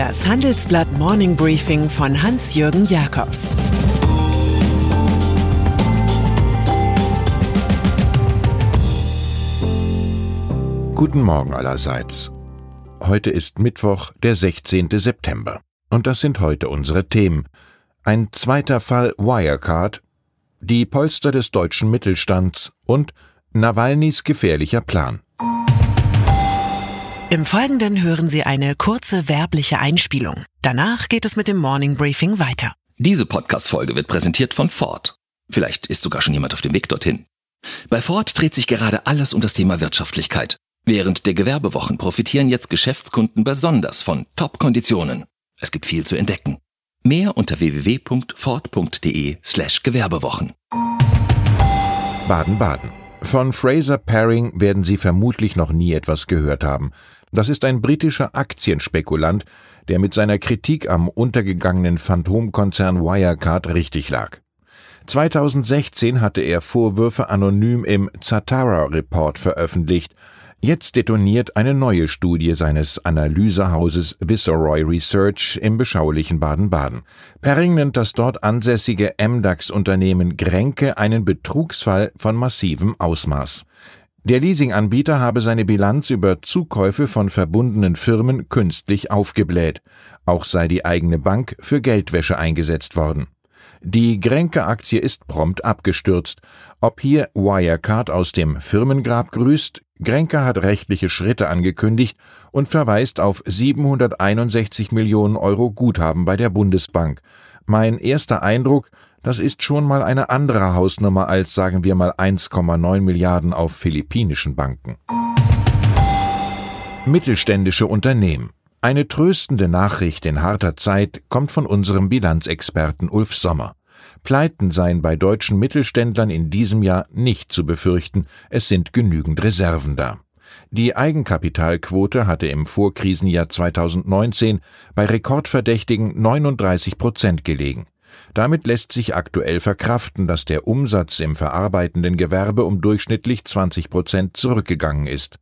Das Handelsblatt Morning Briefing von Hans-Jürgen Jakobs Guten Morgen allerseits. Heute ist Mittwoch, der 16. September. Und das sind heute unsere Themen. Ein zweiter Fall Wirecard, die Polster des deutschen Mittelstands und Nawalnys gefährlicher Plan. Im Folgenden hören Sie eine kurze werbliche Einspielung. Danach geht es mit dem Morning Briefing weiter. Diese Podcast-Folge wird präsentiert von Ford. Vielleicht ist sogar schon jemand auf dem Weg dorthin. Bei Ford dreht sich gerade alles um das Thema Wirtschaftlichkeit. Während der Gewerbewochen profitieren jetzt Geschäftskunden besonders von Top-Konditionen. Es gibt viel zu entdecken. Mehr unter www.ford.de slash Gewerbewochen. Baden-Baden. Von Fraser Paring werden Sie vermutlich noch nie etwas gehört haben. Das ist ein britischer Aktienspekulant, der mit seiner Kritik am untergegangenen Phantomkonzern Wirecard richtig lag. 2016 hatte er Vorwürfe anonym im Zatara Report veröffentlicht Jetzt detoniert eine neue Studie seines Analysehauses Viceroy Research im beschaulichen Baden-Baden. Perring nennt das dort ansässige MDAX-Unternehmen Grenke einen Betrugsfall von massivem Ausmaß. Der Leasinganbieter habe seine Bilanz über Zukäufe von verbundenen Firmen künstlich aufgebläht. Auch sei die eigene Bank für Geldwäsche eingesetzt worden. Die Grenke-Aktie ist prompt abgestürzt. Ob hier Wirecard aus dem Firmengrab grüßt, Grenke hat rechtliche Schritte angekündigt und verweist auf 761 Millionen Euro Guthaben bei der Bundesbank. Mein erster Eindruck, das ist schon mal eine andere Hausnummer als sagen wir mal 1,9 Milliarden auf philippinischen Banken. Mittelständische Unternehmen. Eine tröstende Nachricht in harter Zeit kommt von unserem Bilanzexperten Ulf Sommer. Pleiten seien bei deutschen Mittelständlern in diesem Jahr nicht zu befürchten, es sind genügend Reserven da. Die Eigenkapitalquote hatte im Vorkrisenjahr 2019 bei rekordverdächtigen 39 Prozent gelegen. Damit lässt sich aktuell verkraften, dass der Umsatz im verarbeitenden Gewerbe um durchschnittlich 20 Prozent zurückgegangen ist.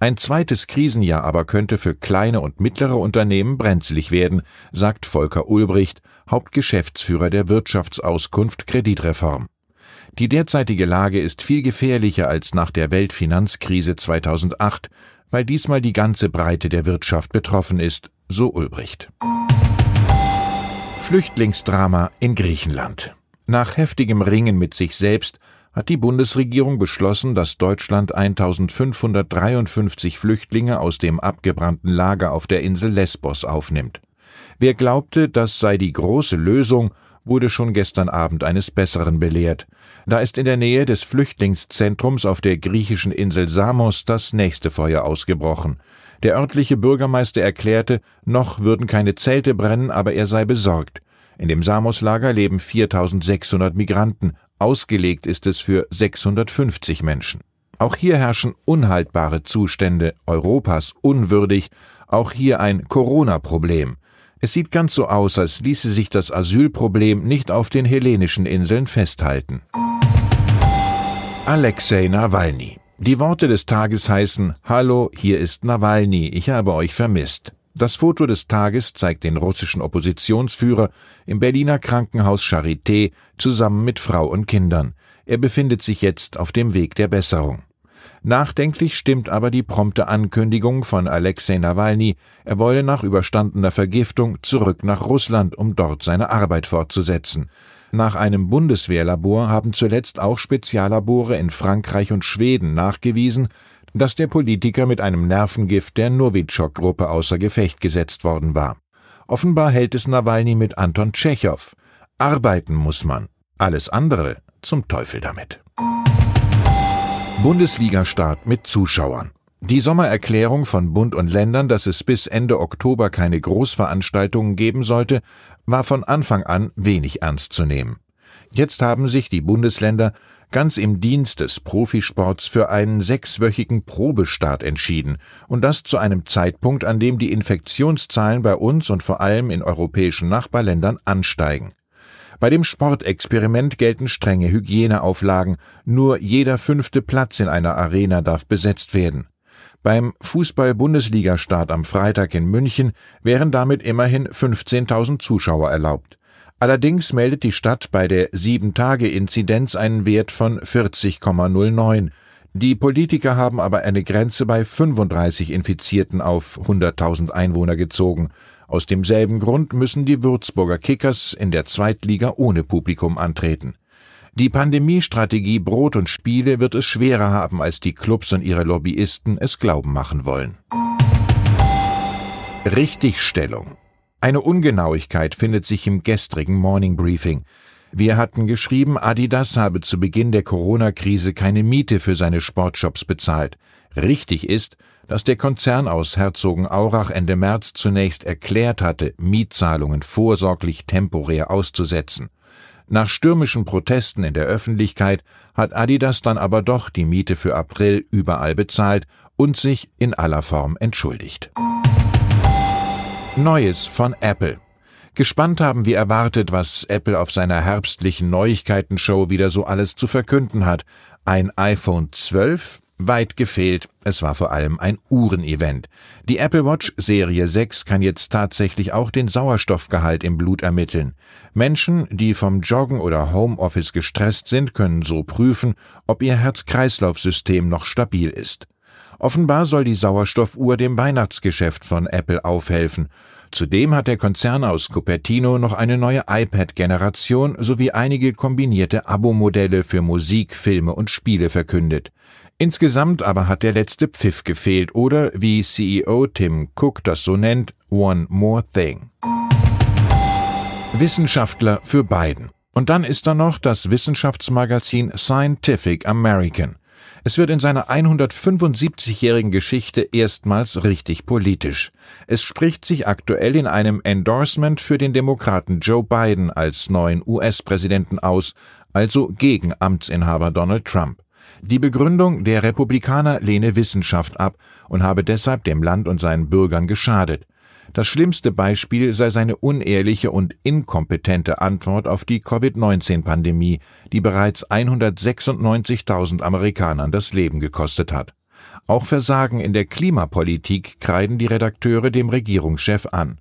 Ein zweites Krisenjahr aber könnte für kleine und mittlere Unternehmen brenzlig werden, sagt Volker Ulbricht, Hauptgeschäftsführer der Wirtschaftsauskunft Kreditreform. Die derzeitige Lage ist viel gefährlicher als nach der Weltfinanzkrise 2008, weil diesmal die ganze Breite der Wirtschaft betroffen ist, so Ulbricht. Flüchtlingsdrama in Griechenland. Nach heftigem Ringen mit sich selbst hat die Bundesregierung beschlossen, dass Deutschland 1553 Flüchtlinge aus dem abgebrannten Lager auf der Insel Lesbos aufnimmt. Wer glaubte, das sei die große Lösung, wurde schon gestern Abend eines Besseren belehrt. Da ist in der Nähe des Flüchtlingszentrums auf der griechischen Insel Samos das nächste Feuer ausgebrochen. Der örtliche Bürgermeister erklärte, noch würden keine Zelte brennen, aber er sei besorgt. In dem Samos-Lager leben 4600 Migranten, Ausgelegt ist es für 650 Menschen. Auch hier herrschen unhaltbare Zustände, Europas unwürdig, auch hier ein Corona-Problem. Es sieht ganz so aus, als ließe sich das Asylproblem nicht auf den hellenischen Inseln festhalten. Alexei Nawalny. Die Worte des Tages heißen Hallo, hier ist Nawalny, ich habe euch vermisst. Das Foto des Tages zeigt den russischen Oppositionsführer im Berliner Krankenhaus Charité zusammen mit Frau und Kindern. Er befindet sich jetzt auf dem Weg der Besserung. Nachdenklich stimmt aber die prompte Ankündigung von Alexei Nawalny, er wolle nach überstandener Vergiftung zurück nach Russland, um dort seine Arbeit fortzusetzen. Nach einem Bundeswehrlabor haben zuletzt auch Speziallabore in Frankreich und Schweden nachgewiesen, dass der Politiker mit einem Nervengift der Novichok-Gruppe außer Gefecht gesetzt worden war. Offenbar hält es Nawalny mit Anton Tschechow. Arbeiten muss man. Alles andere zum Teufel damit. Bundesliga-Start mit Zuschauern. Die Sommererklärung von Bund und Ländern, dass es bis Ende Oktober keine Großveranstaltungen geben sollte, war von Anfang an wenig ernst zu nehmen. Jetzt haben sich die Bundesländer ganz im Dienst des Profisports für einen sechswöchigen Probestart entschieden, und das zu einem Zeitpunkt, an dem die Infektionszahlen bei uns und vor allem in europäischen Nachbarländern ansteigen. Bei dem Sportexperiment gelten strenge Hygieneauflagen, nur jeder fünfte Platz in einer Arena darf besetzt werden. Beim Fußball-Bundesliga-Start am Freitag in München wären damit immerhin 15.000 Zuschauer erlaubt. Allerdings meldet die Stadt bei der 7-Tage-Inzidenz einen Wert von 40,09. Die Politiker haben aber eine Grenze bei 35 Infizierten auf 100.000 Einwohner gezogen. Aus demselben Grund müssen die Würzburger Kickers in der Zweitliga ohne Publikum antreten. Die Pandemiestrategie Brot und Spiele wird es schwerer haben, als die Clubs und ihre Lobbyisten es glauben machen wollen. Richtigstellung. Eine Ungenauigkeit findet sich im gestrigen Morning Briefing. Wir hatten geschrieben, Adidas habe zu Beginn der Corona-Krise keine Miete für seine Sportshops bezahlt. Richtig ist, dass der Konzern aus Herzogenaurach Ende März zunächst erklärt hatte, Mietzahlungen vorsorglich temporär auszusetzen. Nach stürmischen Protesten in der Öffentlichkeit hat Adidas dann aber doch die Miete für April überall bezahlt und sich in aller Form entschuldigt. Neues von Apple. Gespannt haben wir erwartet, was Apple auf seiner herbstlichen Neuigkeitenshow wieder so alles zu verkünden hat. Ein iPhone 12, Weit gefehlt, es war vor allem ein Uhrenevent. Die Apple Watch Serie 6 kann jetzt tatsächlich auch den Sauerstoffgehalt im Blut ermitteln. Menschen, die vom Joggen oder Homeoffice gestresst sind, können so prüfen, ob ihr Herz-Kreislauf-System noch stabil ist. Offenbar soll die Sauerstoffuhr dem Weihnachtsgeschäft von Apple aufhelfen. Zudem hat der Konzern aus Cupertino noch eine neue iPad-Generation sowie einige kombinierte Abo-Modelle für Musik, Filme und Spiele verkündet. Insgesamt aber hat der letzte Pfiff gefehlt oder, wie CEO Tim Cook das so nennt, One More Thing. Wissenschaftler für Biden. Und dann ist da noch das Wissenschaftsmagazin Scientific American. Es wird in seiner 175-jährigen Geschichte erstmals richtig politisch. Es spricht sich aktuell in einem Endorsement für den Demokraten Joe Biden als neuen US-Präsidenten aus, also gegen Amtsinhaber Donald Trump. Die Begründung, der Republikaner lehne Wissenschaft ab und habe deshalb dem Land und seinen Bürgern geschadet. Das schlimmste Beispiel sei seine unehrliche und inkompetente Antwort auf die Covid-19-Pandemie, die bereits 196.000 Amerikanern das Leben gekostet hat. Auch Versagen in der Klimapolitik kreiden die Redakteure dem Regierungschef an.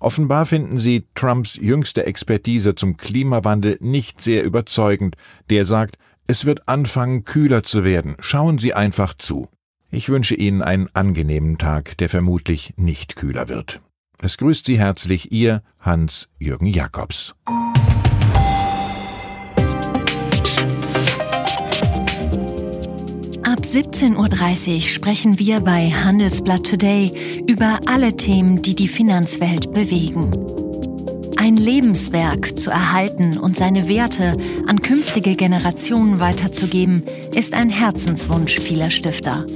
Offenbar finden sie Trumps jüngste Expertise zum Klimawandel nicht sehr überzeugend, der sagt, es wird anfangen, kühler zu werden. Schauen Sie einfach zu. Ich wünsche Ihnen einen angenehmen Tag, der vermutlich nicht kühler wird. Es grüßt Sie herzlich Ihr Hans-Jürgen Jakobs. Ab 17.30 Uhr sprechen wir bei Handelsblatt Today über alle Themen, die die Finanzwelt bewegen. Ein Lebenswerk zu erhalten und seine Werte an künftige Generationen weiterzugeben, ist ein Herzenswunsch vieler Stifter.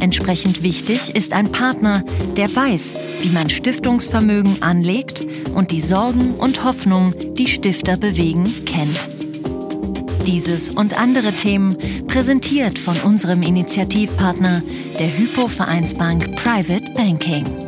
Entsprechend wichtig ist ein Partner, der weiß, wie man Stiftungsvermögen anlegt und die Sorgen und Hoffnungen, die Stifter bewegen, kennt. Dieses und andere Themen präsentiert von unserem Initiativpartner, der Hypo Vereinsbank Private Banking.